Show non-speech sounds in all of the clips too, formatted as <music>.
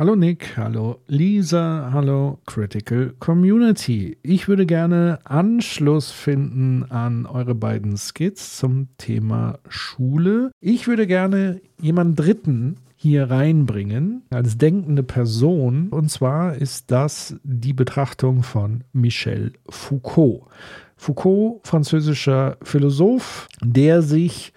Hallo Nick, hallo Lisa, hallo Critical Community. Ich würde gerne Anschluss finden an eure beiden Skits zum Thema Schule. Ich würde gerne jemanden Dritten hier reinbringen als denkende Person. Und zwar ist das die Betrachtung von Michel Foucault. Foucault, französischer Philosoph, der sich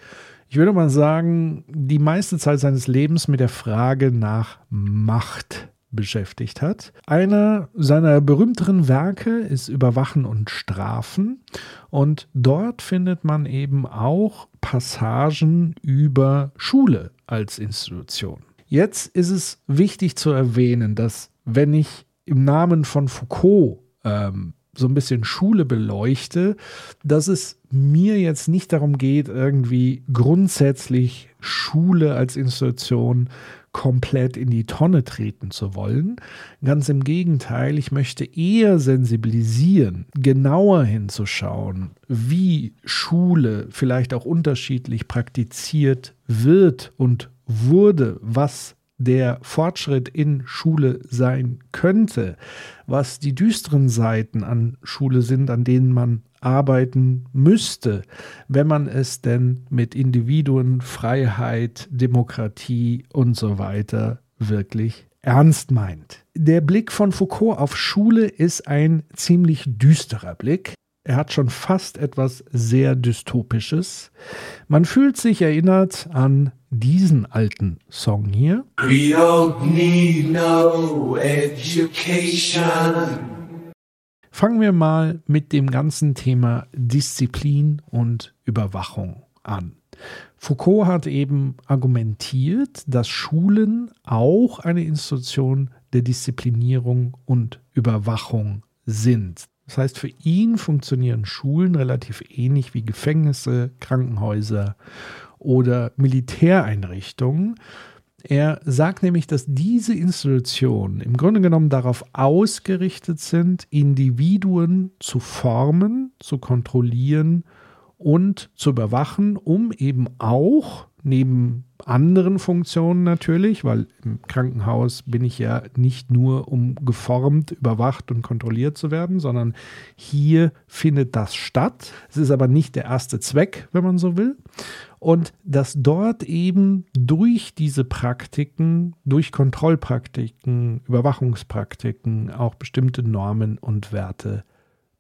ich würde mal sagen, die meiste Zeit seines Lebens mit der Frage nach Macht beschäftigt hat. Einer seiner berühmteren Werke ist Überwachen und Strafen und dort findet man eben auch Passagen über Schule als Institution. Jetzt ist es wichtig zu erwähnen, dass wenn ich im Namen von Foucault ähm, so ein bisschen Schule beleuchte, dass es mir jetzt nicht darum geht, irgendwie grundsätzlich Schule als Institution komplett in die Tonne treten zu wollen. Ganz im Gegenteil, ich möchte eher sensibilisieren, genauer hinzuschauen, wie Schule vielleicht auch unterschiedlich praktiziert wird und wurde, was der Fortschritt in Schule sein könnte, was die düsteren Seiten an Schule sind, an denen man arbeiten müsste, wenn man es denn mit Individuen, Freiheit, Demokratie und so weiter wirklich ernst meint. Der Blick von Foucault auf Schule ist ein ziemlich düsterer Blick. Er hat schon fast etwas sehr Dystopisches. Man fühlt sich erinnert an diesen alten Song hier. We don't need no education. Fangen wir mal mit dem ganzen Thema Disziplin und Überwachung an. Foucault hat eben argumentiert, dass Schulen auch eine Institution der Disziplinierung und Überwachung sind. Das heißt, für ihn funktionieren Schulen relativ ähnlich wie Gefängnisse, Krankenhäuser oder Militäreinrichtungen. Er sagt nämlich, dass diese Institutionen im Grunde genommen darauf ausgerichtet sind, Individuen zu formen, zu kontrollieren und zu überwachen, um eben auch neben anderen Funktionen natürlich, weil im Krankenhaus bin ich ja nicht nur, um geformt, überwacht und kontrolliert zu werden, sondern hier findet das statt. Es ist aber nicht der erste Zweck, wenn man so will. Und dass dort eben durch diese Praktiken, durch Kontrollpraktiken, Überwachungspraktiken auch bestimmte Normen und Werte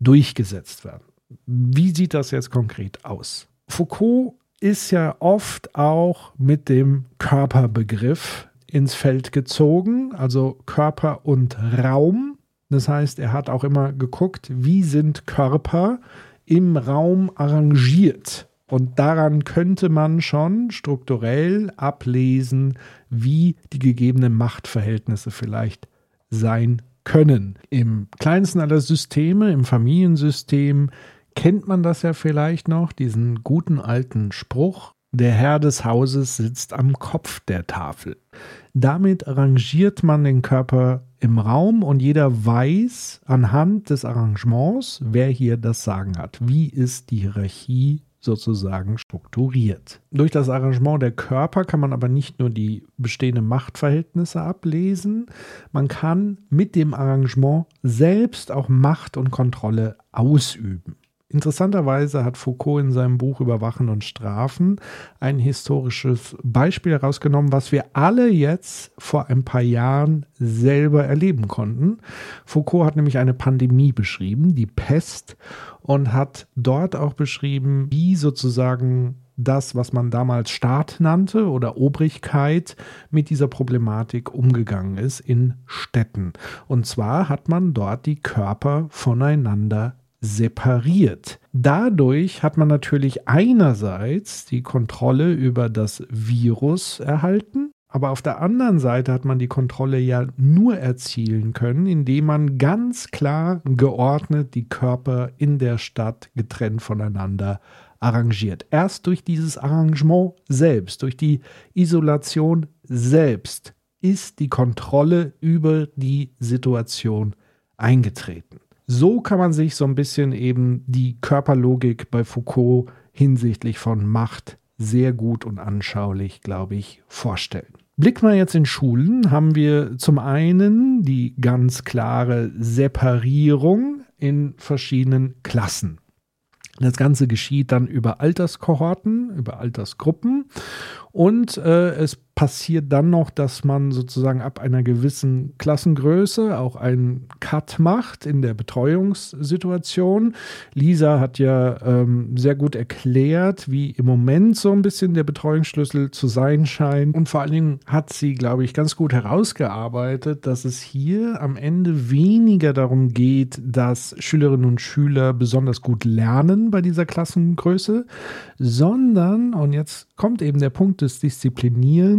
durchgesetzt werden. Wie sieht das jetzt konkret aus? Foucault ist ja oft auch mit dem Körperbegriff ins Feld gezogen, also Körper und Raum. Das heißt, er hat auch immer geguckt, wie sind Körper im Raum arrangiert. Und daran könnte man schon strukturell ablesen, wie die gegebenen Machtverhältnisse vielleicht sein können. Im kleinsten aller Systeme, im Familiensystem, kennt man das ja vielleicht noch, diesen guten alten Spruch, der Herr des Hauses sitzt am Kopf der Tafel. Damit arrangiert man den Körper im Raum und jeder weiß anhand des Arrangements, wer hier das Sagen hat. Wie ist die Hierarchie sozusagen strukturiert. Durch das Arrangement der Körper kann man aber nicht nur die bestehenden Machtverhältnisse ablesen, man kann mit dem Arrangement selbst auch Macht und Kontrolle ausüben. Interessanterweise hat Foucault in seinem Buch Überwachen und Strafen ein historisches Beispiel herausgenommen, was wir alle jetzt vor ein paar Jahren selber erleben konnten. Foucault hat nämlich eine Pandemie beschrieben, die Pest, und hat dort auch beschrieben, wie sozusagen das, was man damals Staat nannte oder Obrigkeit, mit dieser Problematik umgegangen ist in Städten. Und zwar hat man dort die Körper voneinander separiert. Dadurch hat man natürlich einerseits die Kontrolle über das Virus erhalten, aber auf der anderen Seite hat man die Kontrolle ja nur erzielen können, indem man ganz klar geordnet die Körper in der Stadt getrennt voneinander arrangiert. Erst durch dieses Arrangement selbst, durch die Isolation selbst ist die Kontrolle über die Situation eingetreten. So kann man sich so ein bisschen eben die Körperlogik bei Foucault hinsichtlich von Macht sehr gut und anschaulich, glaube ich, vorstellen. Blick mal jetzt in Schulen, haben wir zum einen die ganz klare Separierung in verschiedenen Klassen. Das Ganze geschieht dann über Alterskohorten, über Altersgruppen und äh, es passiert dann noch, dass man sozusagen ab einer gewissen Klassengröße auch einen Cut macht in der Betreuungssituation. Lisa hat ja ähm, sehr gut erklärt, wie im Moment so ein bisschen der Betreuungsschlüssel zu sein scheint. Und vor allen Dingen hat sie, glaube ich, ganz gut herausgearbeitet, dass es hier am Ende weniger darum geht, dass Schülerinnen und Schüler besonders gut lernen bei dieser Klassengröße, sondern, und jetzt kommt eben der Punkt des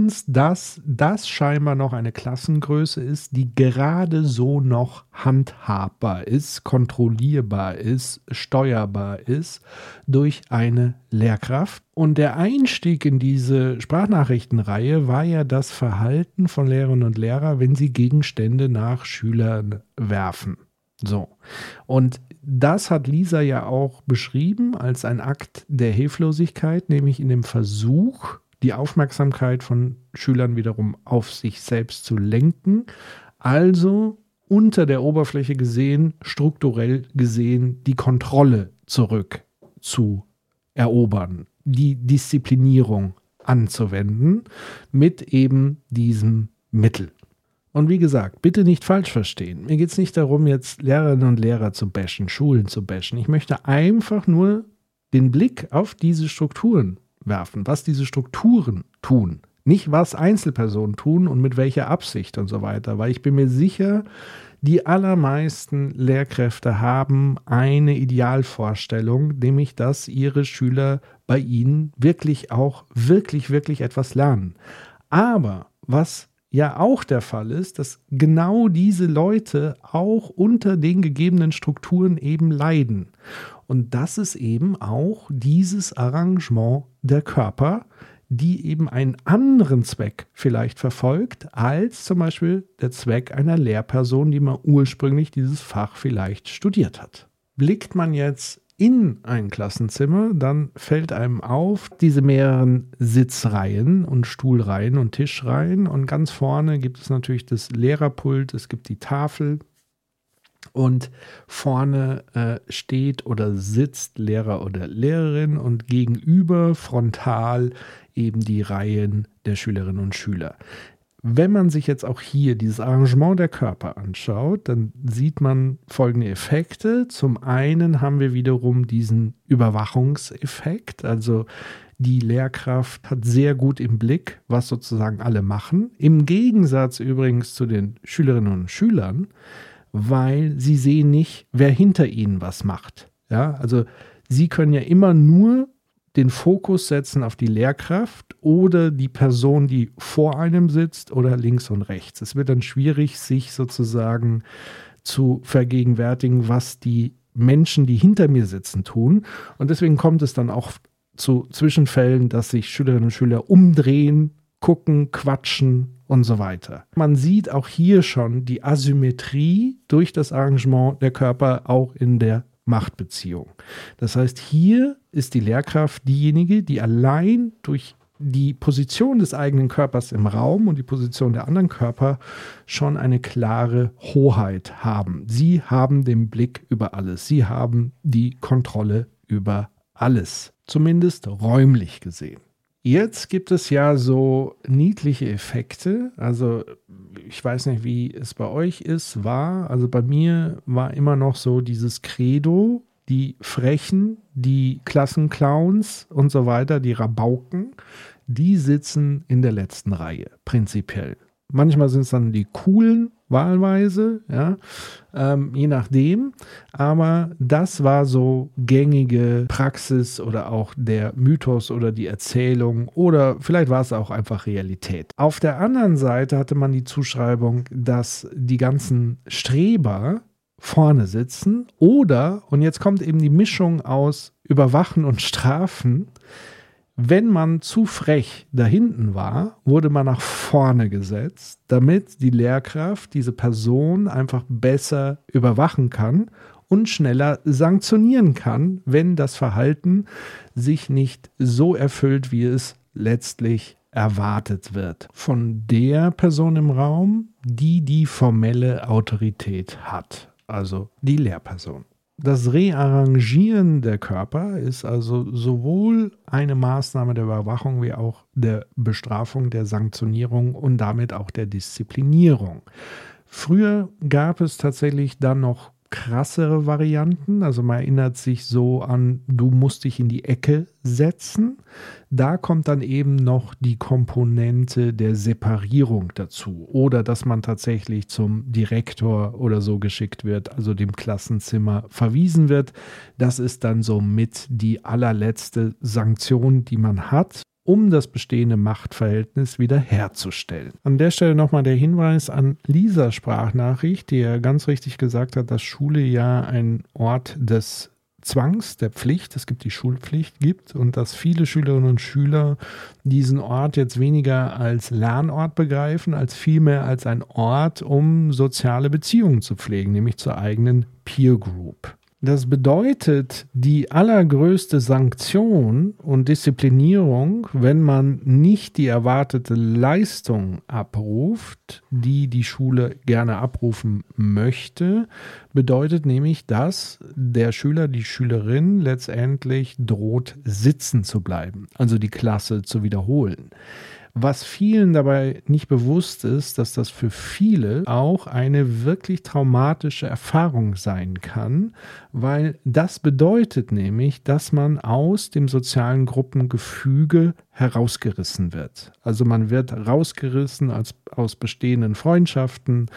Disziplinierens, dass das scheinbar noch eine Klassengröße ist, die gerade so noch handhabbar ist, kontrollierbar ist, steuerbar ist durch eine Lehrkraft. Und der Einstieg in diese Sprachnachrichtenreihe war ja das Verhalten von Lehrerinnen und Lehrern, wenn sie Gegenstände nach Schülern werfen. So. Und das hat Lisa ja auch beschrieben als ein Akt der Hilflosigkeit, nämlich in dem Versuch, die Aufmerksamkeit von Schülern wiederum auf sich selbst zu lenken. Also unter der Oberfläche gesehen, strukturell gesehen, die Kontrolle zurück zu erobern, die Disziplinierung anzuwenden mit eben diesem Mittel. Und wie gesagt, bitte nicht falsch verstehen. Mir geht es nicht darum, jetzt Lehrerinnen und Lehrer zu bashen, Schulen zu bashen. Ich möchte einfach nur den Blick auf diese Strukturen werfen, was diese Strukturen tun. Nicht, was Einzelpersonen tun und mit welcher Absicht und so weiter. Weil ich bin mir sicher, die allermeisten Lehrkräfte haben eine Idealvorstellung, nämlich dass ihre Schüler bei ihnen wirklich auch wirklich, wirklich etwas lernen. Aber was ja auch der Fall ist, dass genau diese Leute auch unter den gegebenen Strukturen eben leiden. Und das ist eben auch dieses Arrangement der Körper, die eben einen anderen Zweck vielleicht verfolgt, als zum Beispiel der Zweck einer Lehrperson, die mal ursprünglich dieses Fach vielleicht studiert hat. Blickt man jetzt in ein Klassenzimmer, dann fällt einem auf diese mehreren Sitzreihen und Stuhlreihen und Tischreihen. Und ganz vorne gibt es natürlich das Lehrerpult, es gibt die Tafel. Und vorne äh, steht oder sitzt Lehrer oder Lehrerin und gegenüber frontal eben die Reihen der Schülerinnen und Schüler. Wenn man sich jetzt auch hier dieses Arrangement der Körper anschaut, dann sieht man folgende Effekte. Zum einen haben wir wiederum diesen Überwachungseffekt, also die Lehrkraft hat sehr gut im Blick, was sozusagen alle machen. Im Gegensatz übrigens zu den Schülerinnen und Schülern, weil sie sehen nicht, wer hinter ihnen was macht. Ja, also sie können ja immer nur den Fokus setzen auf die Lehrkraft oder die Person, die vor einem sitzt oder links und rechts. Es wird dann schwierig, sich sozusagen zu vergegenwärtigen, was die Menschen, die hinter mir sitzen, tun. Und deswegen kommt es dann auch zu Zwischenfällen, dass sich Schülerinnen und Schüler umdrehen, gucken, quatschen und so weiter. Man sieht auch hier schon die Asymmetrie durch das Arrangement der Körper auch in der Machtbeziehung. Das heißt, hier ist die Lehrkraft diejenige, die allein durch die Position des eigenen Körpers im Raum und die Position der anderen Körper schon eine klare Hoheit haben. Sie haben den Blick über alles. Sie haben die Kontrolle über alles. Zumindest räumlich gesehen. Jetzt gibt es ja so niedliche Effekte. Also ich weiß nicht, wie es bei euch ist, war. Also bei mir war immer noch so dieses Credo, die Frechen, die Klassenclowns und so weiter, die Rabauken, die sitzen in der letzten Reihe, prinzipiell. Manchmal sind es dann die coolen, wahlweise, ja, ähm, je nachdem. Aber das war so gängige Praxis oder auch der Mythos oder die Erzählung oder vielleicht war es auch einfach Realität. Auf der anderen Seite hatte man die Zuschreibung, dass die ganzen Streber vorne sitzen oder, und jetzt kommt eben die Mischung aus Überwachen und Strafen, wenn man zu frech da hinten war, wurde man nach vorne gesetzt, damit die Lehrkraft diese Person einfach besser überwachen kann und schneller sanktionieren kann, wenn das Verhalten sich nicht so erfüllt, wie es letztlich erwartet wird von der Person im Raum, die die formelle Autorität hat, also die Lehrperson. Das Rearrangieren der Körper ist also sowohl eine Maßnahme der Überwachung wie auch der Bestrafung, der Sanktionierung und damit auch der Disziplinierung. Früher gab es tatsächlich dann noch krassere Varianten. Also man erinnert sich so an, du musst dich in die Ecke setzen. Da kommt dann eben noch die Komponente der Separierung dazu. Oder dass man tatsächlich zum Direktor oder so geschickt wird, also dem Klassenzimmer verwiesen wird. Das ist dann so mit die allerletzte Sanktion, die man hat um das bestehende Machtverhältnis wiederherzustellen. An der Stelle nochmal der Hinweis an Lisa Sprachnachricht, die ja ganz richtig gesagt hat, dass Schule ja ein Ort des Zwangs, der Pflicht, es gibt die Schulpflicht gibt und dass viele Schülerinnen und Schüler diesen Ort jetzt weniger als Lernort begreifen, als vielmehr als ein Ort, um soziale Beziehungen zu pflegen, nämlich zur eigenen Peer Group. Das bedeutet, die allergrößte Sanktion und Disziplinierung, wenn man nicht die erwartete Leistung abruft, die die Schule gerne abrufen möchte, bedeutet nämlich, dass der Schüler, die Schülerin letztendlich droht, sitzen zu bleiben, also die Klasse zu wiederholen. Was vielen dabei nicht bewusst ist, dass das für viele auch eine wirklich traumatische Erfahrung sein kann, weil das bedeutet nämlich, dass man aus dem sozialen Gruppengefüge herausgerissen wird. Also man wird rausgerissen als, aus bestehenden Freundschaften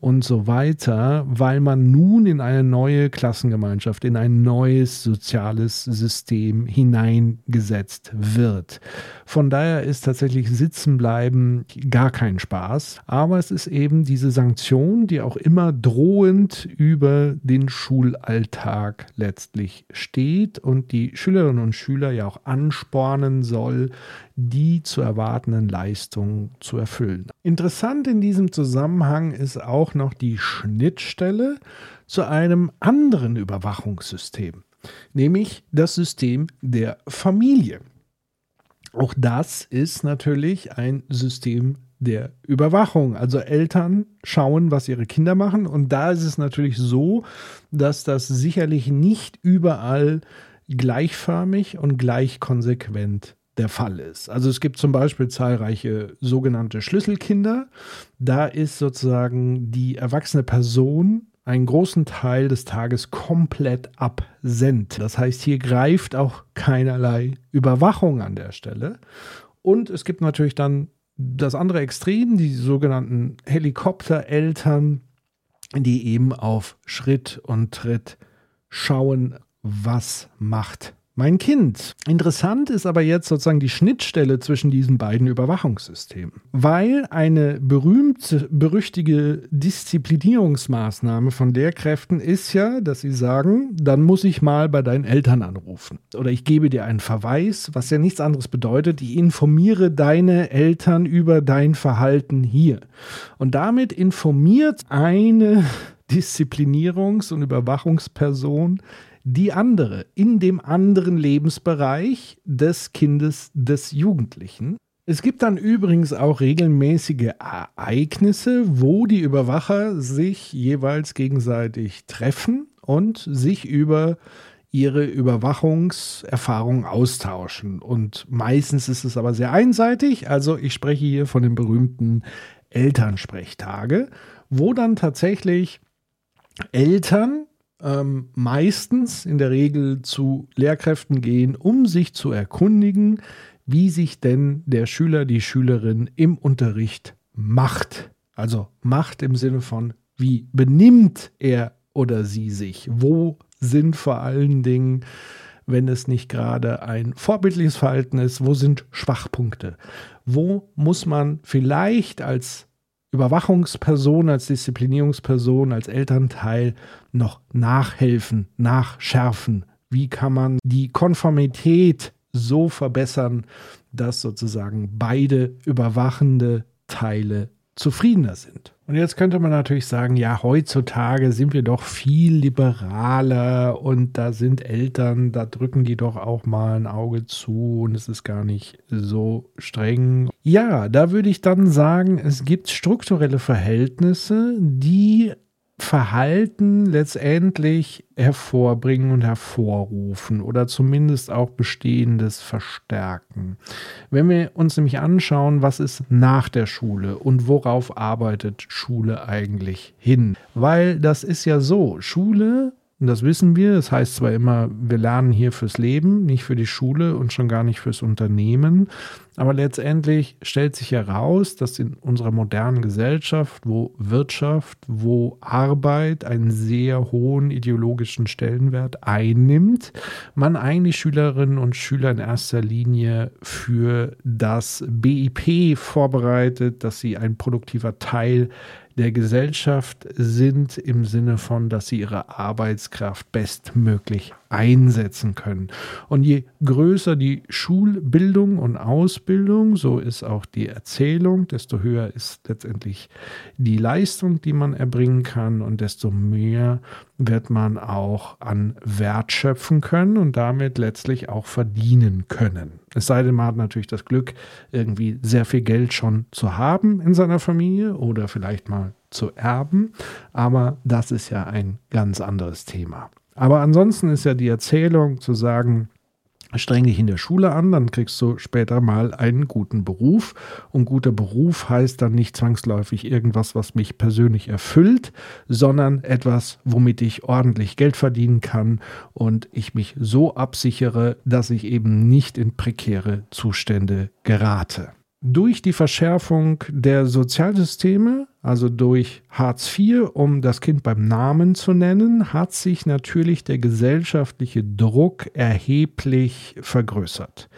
und so weiter, weil man nun in eine neue Klassengemeinschaft, in ein neues soziales System hineingesetzt wird. Von daher ist tatsächlich Sitzenbleiben gar kein Spaß, aber es ist eben diese Sanktion, die auch immer drohend über den Schulalltag letztlich steht und die Schülerinnen und Schüler ja auch anspornen soll, die zu erwartenden Leistungen zu erfüllen. Interessant in diesem Zusammenhang ist auch noch die Schnittstelle zu einem anderen Überwachungssystem, nämlich das System der Familie. Auch das ist natürlich ein System der Überwachung. Also Eltern schauen, was ihre Kinder machen. Und da ist es natürlich so, dass das sicherlich nicht überall gleichförmig und gleich konsequent der Fall ist. Also es gibt zum Beispiel zahlreiche sogenannte Schlüsselkinder. Da ist sozusagen die erwachsene Person einen großen Teil des Tages komplett absent. Das heißt, hier greift auch keinerlei Überwachung an der Stelle. Und es gibt natürlich dann das andere Extrem, die sogenannten Helikoptereltern, die eben auf Schritt und Tritt schauen, was macht mein Kind. Interessant ist aber jetzt sozusagen die Schnittstelle zwischen diesen beiden Überwachungssystemen, weil eine berühmte, berüchtige Disziplinierungsmaßnahme von Lehrkräften ist ja, dass sie sagen, dann muss ich mal bei deinen Eltern anrufen oder ich gebe dir einen Verweis, was ja nichts anderes bedeutet, ich informiere deine Eltern über dein Verhalten hier. Und damit informiert eine <laughs> Disziplinierungs- und Überwachungsperson die andere, in dem anderen Lebensbereich des Kindes, des Jugendlichen. Es gibt dann übrigens auch regelmäßige Ereignisse, wo die Überwacher sich jeweils gegenseitig treffen und sich über ihre Überwachungserfahrung austauschen. Und meistens ist es aber sehr einseitig. Also ich spreche hier von den berühmten Elternsprechtage, wo dann tatsächlich Eltern ähm, meistens in der Regel zu Lehrkräften gehen, um sich zu erkundigen, wie sich denn der Schüler, die Schülerin im Unterricht macht. Also macht im Sinne von, wie benimmt er oder sie sich? Wo sind vor allen Dingen, wenn es nicht gerade ein vorbildliches Verhalten ist, wo sind Schwachpunkte? Wo muss man vielleicht als Überwachungsperson, als Disziplinierungsperson, als Elternteil noch nachhelfen, nachschärfen? Wie kann man die Konformität so verbessern, dass sozusagen beide überwachende Teile zufriedener sind. Und jetzt könnte man natürlich sagen, ja, heutzutage sind wir doch viel liberaler und da sind Eltern, da drücken die doch auch mal ein Auge zu und es ist gar nicht so streng. Ja, da würde ich dann sagen, es gibt strukturelle Verhältnisse, die Verhalten letztendlich hervorbringen und hervorrufen oder zumindest auch Bestehendes verstärken. Wenn wir uns nämlich anschauen, was ist nach der Schule und worauf arbeitet Schule eigentlich hin? Weil das ist ja so, Schule und das wissen wir. Das heißt zwar immer, wir lernen hier fürs Leben, nicht für die Schule und schon gar nicht fürs Unternehmen. Aber letztendlich stellt sich heraus, dass in unserer modernen Gesellschaft, wo Wirtschaft, wo Arbeit einen sehr hohen ideologischen Stellenwert einnimmt, man eigentlich Schülerinnen und Schüler in erster Linie für das BIP vorbereitet, dass sie ein produktiver Teil der Gesellschaft sind im Sinne von, dass sie ihre Arbeitskraft bestmöglich einsetzen können. Und je größer die Schulbildung und Ausbildung, so ist auch die Erzählung, desto höher ist letztendlich die Leistung, die man erbringen kann und desto mehr wird man auch an Wert schöpfen können und damit letztlich auch verdienen können. Es sei denn, man hat natürlich das Glück, irgendwie sehr viel Geld schon zu haben in seiner Familie oder vielleicht mal zu erben. Aber das ist ja ein ganz anderes Thema. Aber ansonsten ist ja die Erzählung zu sagen, streng dich in der Schule an, dann kriegst du später mal einen guten Beruf. Und guter Beruf heißt dann nicht zwangsläufig irgendwas, was mich persönlich erfüllt, sondern etwas, womit ich ordentlich Geld verdienen kann und ich mich so absichere, dass ich eben nicht in prekäre Zustände gerate. Durch die Verschärfung der Sozialsysteme also durch Hartz IV, um das Kind beim Namen zu nennen, hat sich natürlich der gesellschaftliche Druck erheblich vergrößert.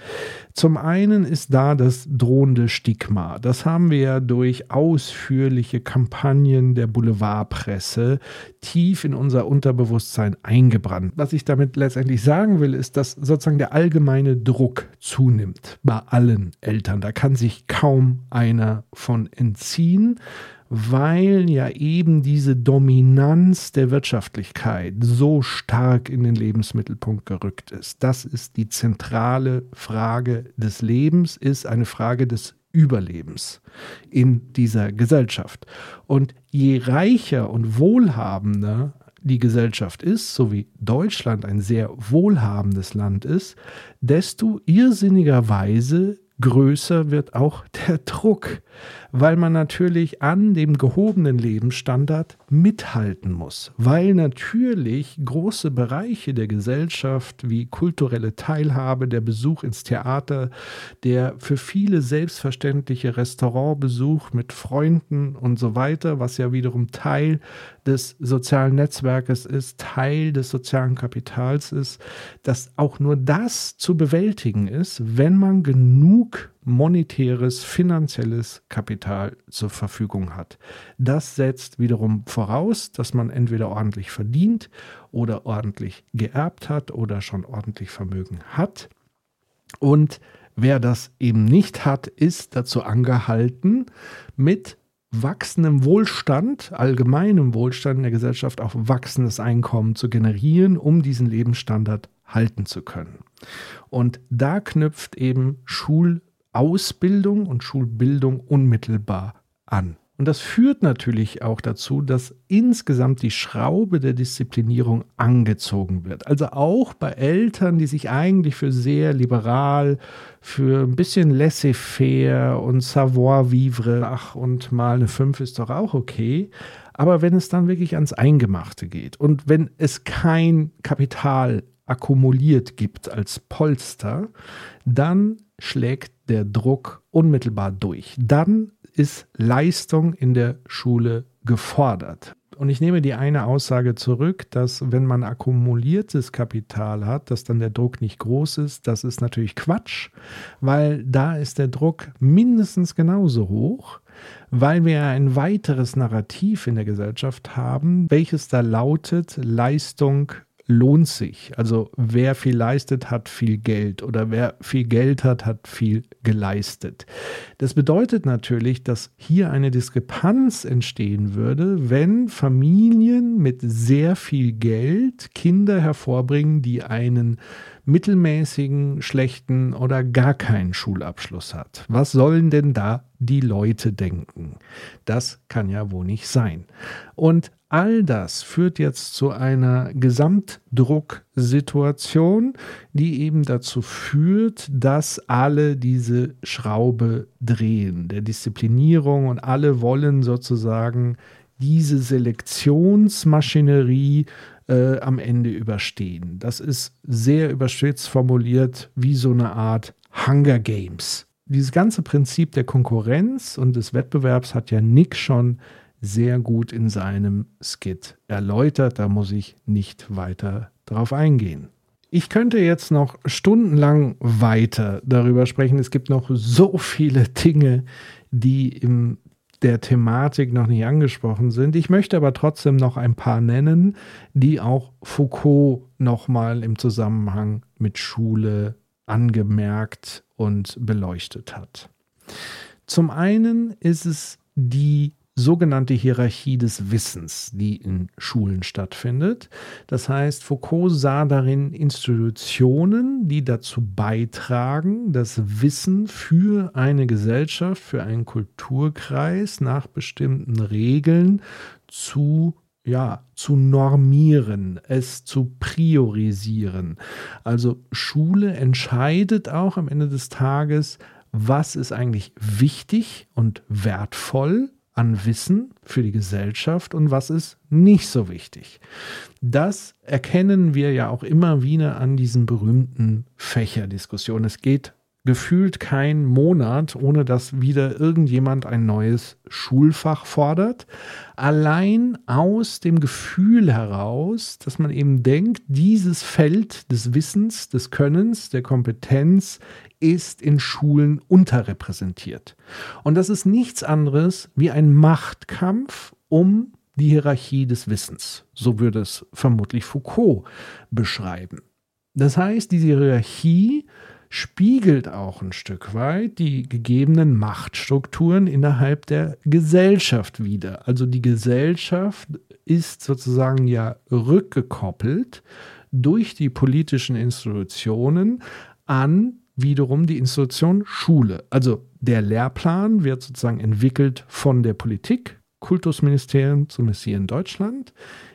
Zum einen ist da das drohende Stigma. Das haben wir ja durch ausführliche Kampagnen der Boulevardpresse tief in unser Unterbewusstsein eingebrannt. Was ich damit letztendlich sagen will, ist, dass sozusagen der allgemeine Druck zunimmt bei allen Eltern. Da kann sich kaum einer von entziehen weil ja eben diese Dominanz der Wirtschaftlichkeit so stark in den Lebensmittelpunkt gerückt ist. Das ist die zentrale Frage des Lebens, ist eine Frage des Überlebens in dieser Gesellschaft. Und je reicher und wohlhabender die Gesellschaft ist, so wie Deutschland ein sehr wohlhabendes Land ist, desto irrsinnigerweise größer wird auch der Druck, weil man natürlich an dem gehobenen Lebensstandard mithalten muss, weil natürlich große Bereiche der Gesellschaft wie kulturelle Teilhabe, der Besuch ins Theater, der für viele selbstverständliche Restaurantbesuch mit Freunden und so weiter, was ja wiederum Teil des sozialen Netzwerkes ist, Teil des sozialen Kapitals ist, dass auch nur das zu bewältigen ist, wenn man genug monetäres, finanzielles Kapital zur Verfügung hat. Das setzt wiederum voraus, dass man entweder ordentlich verdient oder ordentlich geerbt hat oder schon ordentlich Vermögen hat. Und wer das eben nicht hat, ist dazu angehalten, mit wachsendem Wohlstand, allgemeinem Wohlstand in der Gesellschaft auch wachsendes Einkommen zu generieren, um diesen Lebensstandard halten zu können. Und da knüpft eben Schulausbildung und Schulbildung unmittelbar an. Und das führt natürlich auch dazu, dass insgesamt die Schraube der Disziplinierung angezogen wird. Also auch bei Eltern, die sich eigentlich für sehr liberal, für ein bisschen laissez-faire und savoir-vivre, ach und mal eine 5 ist doch auch okay. Aber wenn es dann wirklich ans Eingemachte geht und wenn es kein Kapital akkumuliert gibt als Polster, dann schlägt der Druck unmittelbar durch. Dann ist Leistung in der Schule gefordert. Und ich nehme die eine Aussage zurück, dass wenn man akkumuliertes Kapital hat, dass dann der Druck nicht groß ist. Das ist natürlich Quatsch, weil da ist der Druck mindestens genauso hoch, weil wir ein weiteres Narrativ in der Gesellschaft haben, welches da lautet, Leistung lohnt sich. Also wer viel leistet, hat viel Geld oder wer viel Geld hat, hat viel geleistet. Das bedeutet natürlich, dass hier eine Diskrepanz entstehen würde, wenn Familien mit sehr viel Geld Kinder hervorbringen, die einen mittelmäßigen, schlechten oder gar keinen Schulabschluss hat. Was sollen denn da die Leute denken? Das kann ja wohl nicht sein. Und all das führt jetzt zu einer Gesamtdrucksituation, die eben dazu führt, dass alle diese Schraube drehen, der Disziplinierung und alle wollen sozusagen diese Selektionsmaschinerie äh, am Ende überstehen. Das ist sehr überspitzt formuliert wie so eine Art Hunger Games. Dieses ganze Prinzip der Konkurrenz und des Wettbewerbs hat ja Nick schon sehr gut in seinem Skit erläutert. Da muss ich nicht weiter drauf eingehen. Ich könnte jetzt noch stundenlang weiter darüber sprechen. Es gibt noch so viele Dinge, die in der Thematik noch nicht angesprochen sind. Ich möchte aber trotzdem noch ein paar nennen, die auch Foucault nochmal im Zusammenhang mit Schule angemerkt und beleuchtet hat. Zum einen ist es die sogenannte Hierarchie des Wissens, die in Schulen stattfindet. Das heißt, Foucault sah darin Institutionen, die dazu beitragen, das Wissen für eine Gesellschaft, für einen Kulturkreis nach bestimmten Regeln zu ja, zu normieren, es zu priorisieren. Also Schule entscheidet auch am Ende des Tages, was ist eigentlich wichtig und wertvoll an Wissen für die Gesellschaft und was ist nicht so wichtig. Das erkennen wir ja auch immer wieder an diesen berühmten Fächerdiskussionen. Es geht gefühlt kein Monat, ohne dass wieder irgendjemand ein neues Schulfach fordert. Allein aus dem Gefühl heraus, dass man eben denkt, dieses Feld des Wissens, des Könnens, der Kompetenz ist in Schulen unterrepräsentiert. Und das ist nichts anderes wie ein Machtkampf um die Hierarchie des Wissens. So würde es vermutlich Foucault beschreiben. Das heißt, diese Hierarchie spiegelt auch ein Stück weit die gegebenen Machtstrukturen innerhalb der Gesellschaft wider. Also die Gesellschaft ist sozusagen ja rückgekoppelt durch die politischen Institutionen an wiederum die Institution Schule. Also der Lehrplan wird sozusagen entwickelt von der Politik, Kultusministerien, zumindest hier in Deutschland.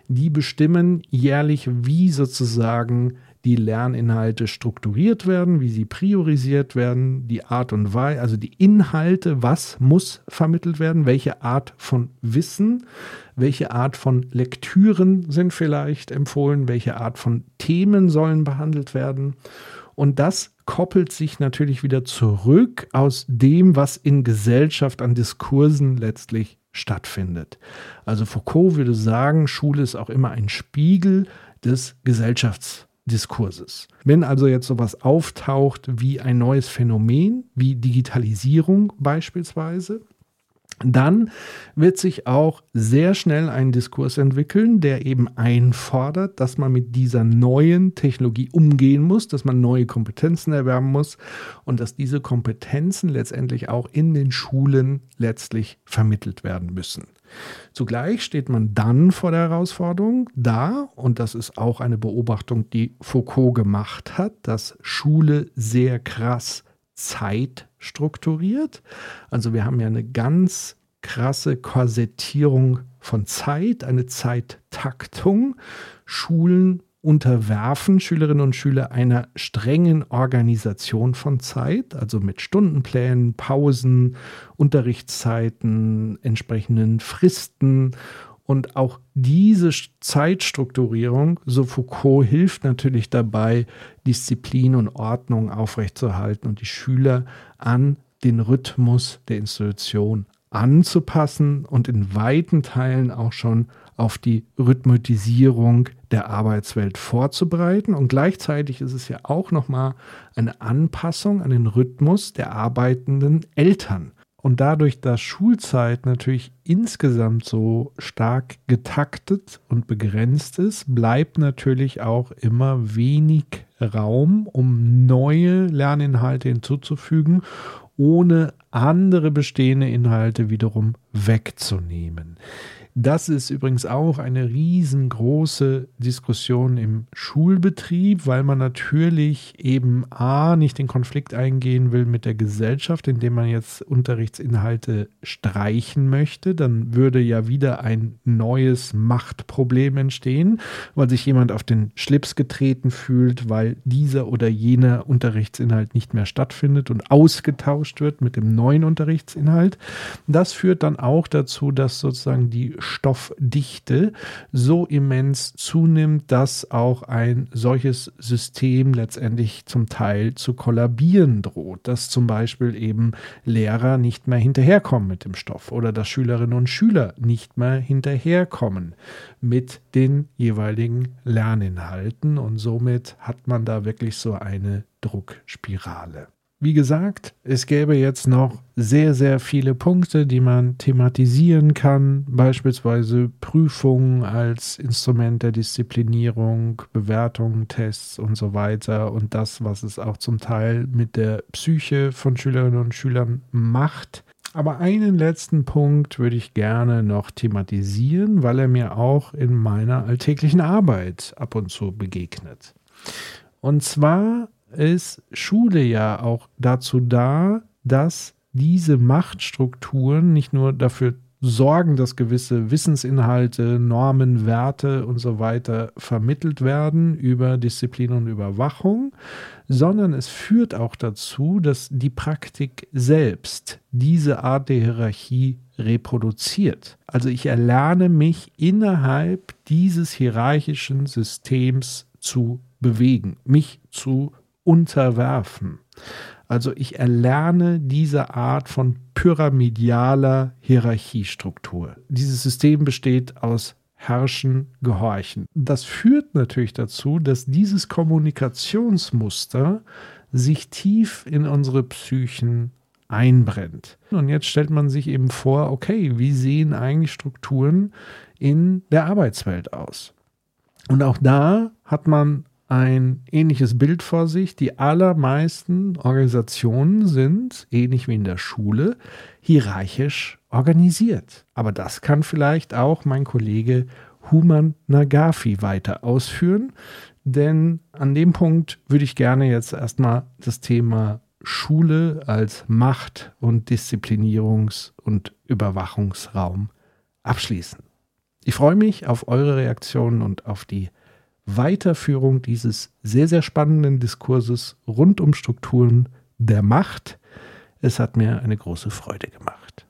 Die bestimmen jährlich, wie sozusagen die Lerninhalte strukturiert werden, wie sie priorisiert werden, die Art und Weise, also die Inhalte, was muss vermittelt werden, welche Art von Wissen, welche Art von Lektüren sind vielleicht empfohlen, welche Art von Themen sollen behandelt werden. Und das koppelt sich natürlich wieder zurück aus dem, was in Gesellschaft an Diskursen letztlich stattfindet. Also Foucault würde sagen, Schule ist auch immer ein Spiegel des Gesellschafts Diskurses. Wenn also jetzt sowas auftaucht wie ein neues Phänomen, wie Digitalisierung beispielsweise, dann wird sich auch sehr schnell ein Diskurs entwickeln, der eben einfordert, dass man mit dieser neuen Technologie umgehen muss, dass man neue Kompetenzen erwerben muss und dass diese Kompetenzen letztendlich auch in den Schulen letztlich vermittelt werden müssen. Zugleich steht man dann vor der Herausforderung da, und das ist auch eine Beobachtung, die Foucault gemacht hat, dass Schule sehr krass Zeit strukturiert. Also wir haben ja eine ganz krasse Korsettierung von Zeit, eine Zeittaktung. Schulen unterwerfen Schülerinnen und Schüler einer strengen Organisation von Zeit, also mit Stundenplänen, Pausen, Unterrichtszeiten, entsprechenden Fristen. Und auch diese Zeitstrukturierung, so Foucault, hilft natürlich dabei, Disziplin und Ordnung aufrechtzuerhalten und die Schüler an den Rhythmus der Institution anzupassen und in weiten Teilen auch schon auf die Rhythmatisierung der Arbeitswelt vorzubereiten. Und gleichzeitig ist es ja auch nochmal eine Anpassung an den Rhythmus der arbeitenden Eltern. Und dadurch, dass Schulzeit natürlich insgesamt so stark getaktet und begrenzt ist, bleibt natürlich auch immer wenig Raum, um neue Lerninhalte hinzuzufügen, ohne andere bestehende Inhalte wiederum wegzunehmen. Das ist übrigens auch eine riesengroße Diskussion im Schulbetrieb, weil man natürlich eben A, nicht den Konflikt eingehen will mit der Gesellschaft, indem man jetzt Unterrichtsinhalte streichen möchte. Dann würde ja wieder ein neues Machtproblem entstehen, weil sich jemand auf den Schlips getreten fühlt, weil dieser oder jener Unterrichtsinhalt nicht mehr stattfindet und ausgetauscht wird mit dem neuen Unterrichtsinhalt. Das führt dann auch dazu, dass sozusagen die Stoffdichte so immens zunimmt, dass auch ein solches System letztendlich zum Teil zu kollabieren droht, dass zum Beispiel eben Lehrer nicht mehr hinterherkommen mit dem Stoff oder dass Schülerinnen und Schüler nicht mehr hinterherkommen mit den jeweiligen Lerninhalten und somit hat man da wirklich so eine Druckspirale. Wie gesagt, es gäbe jetzt noch sehr, sehr viele Punkte, die man thematisieren kann, beispielsweise Prüfungen als Instrument der Disziplinierung, Bewertungen, Tests und so weiter und das, was es auch zum Teil mit der Psyche von Schülerinnen und Schülern macht. Aber einen letzten Punkt würde ich gerne noch thematisieren, weil er mir auch in meiner alltäglichen Arbeit ab und zu begegnet. Und zwar ist Schule ja auch dazu da, dass diese Machtstrukturen nicht nur dafür sorgen, dass gewisse Wissensinhalte, Normen, Werte und so weiter vermittelt werden über Disziplin und Überwachung, sondern es führt auch dazu, dass die Praktik selbst diese Art der Hierarchie reproduziert. Also ich erlerne mich innerhalb dieses hierarchischen Systems zu bewegen, mich zu unterwerfen. Also ich erlerne diese Art von pyramidialer Hierarchiestruktur. Dieses System besteht aus Herrschen, Gehorchen. Das führt natürlich dazu, dass dieses Kommunikationsmuster sich tief in unsere Psychen einbrennt. Und jetzt stellt man sich eben vor, okay, wie sehen eigentlich Strukturen in der Arbeitswelt aus? Und auch da hat man ein ähnliches Bild vor sich. Die allermeisten Organisationen sind, ähnlich wie in der Schule, hierarchisch organisiert. Aber das kann vielleicht auch mein Kollege Human Nagafi weiter ausführen, denn an dem Punkt würde ich gerne jetzt erstmal das Thema Schule als Macht- und Disziplinierungs- und Überwachungsraum abschließen. Ich freue mich auf eure Reaktionen und auf die Weiterführung dieses sehr, sehr spannenden Diskurses rund um Strukturen der Macht. Es hat mir eine große Freude gemacht.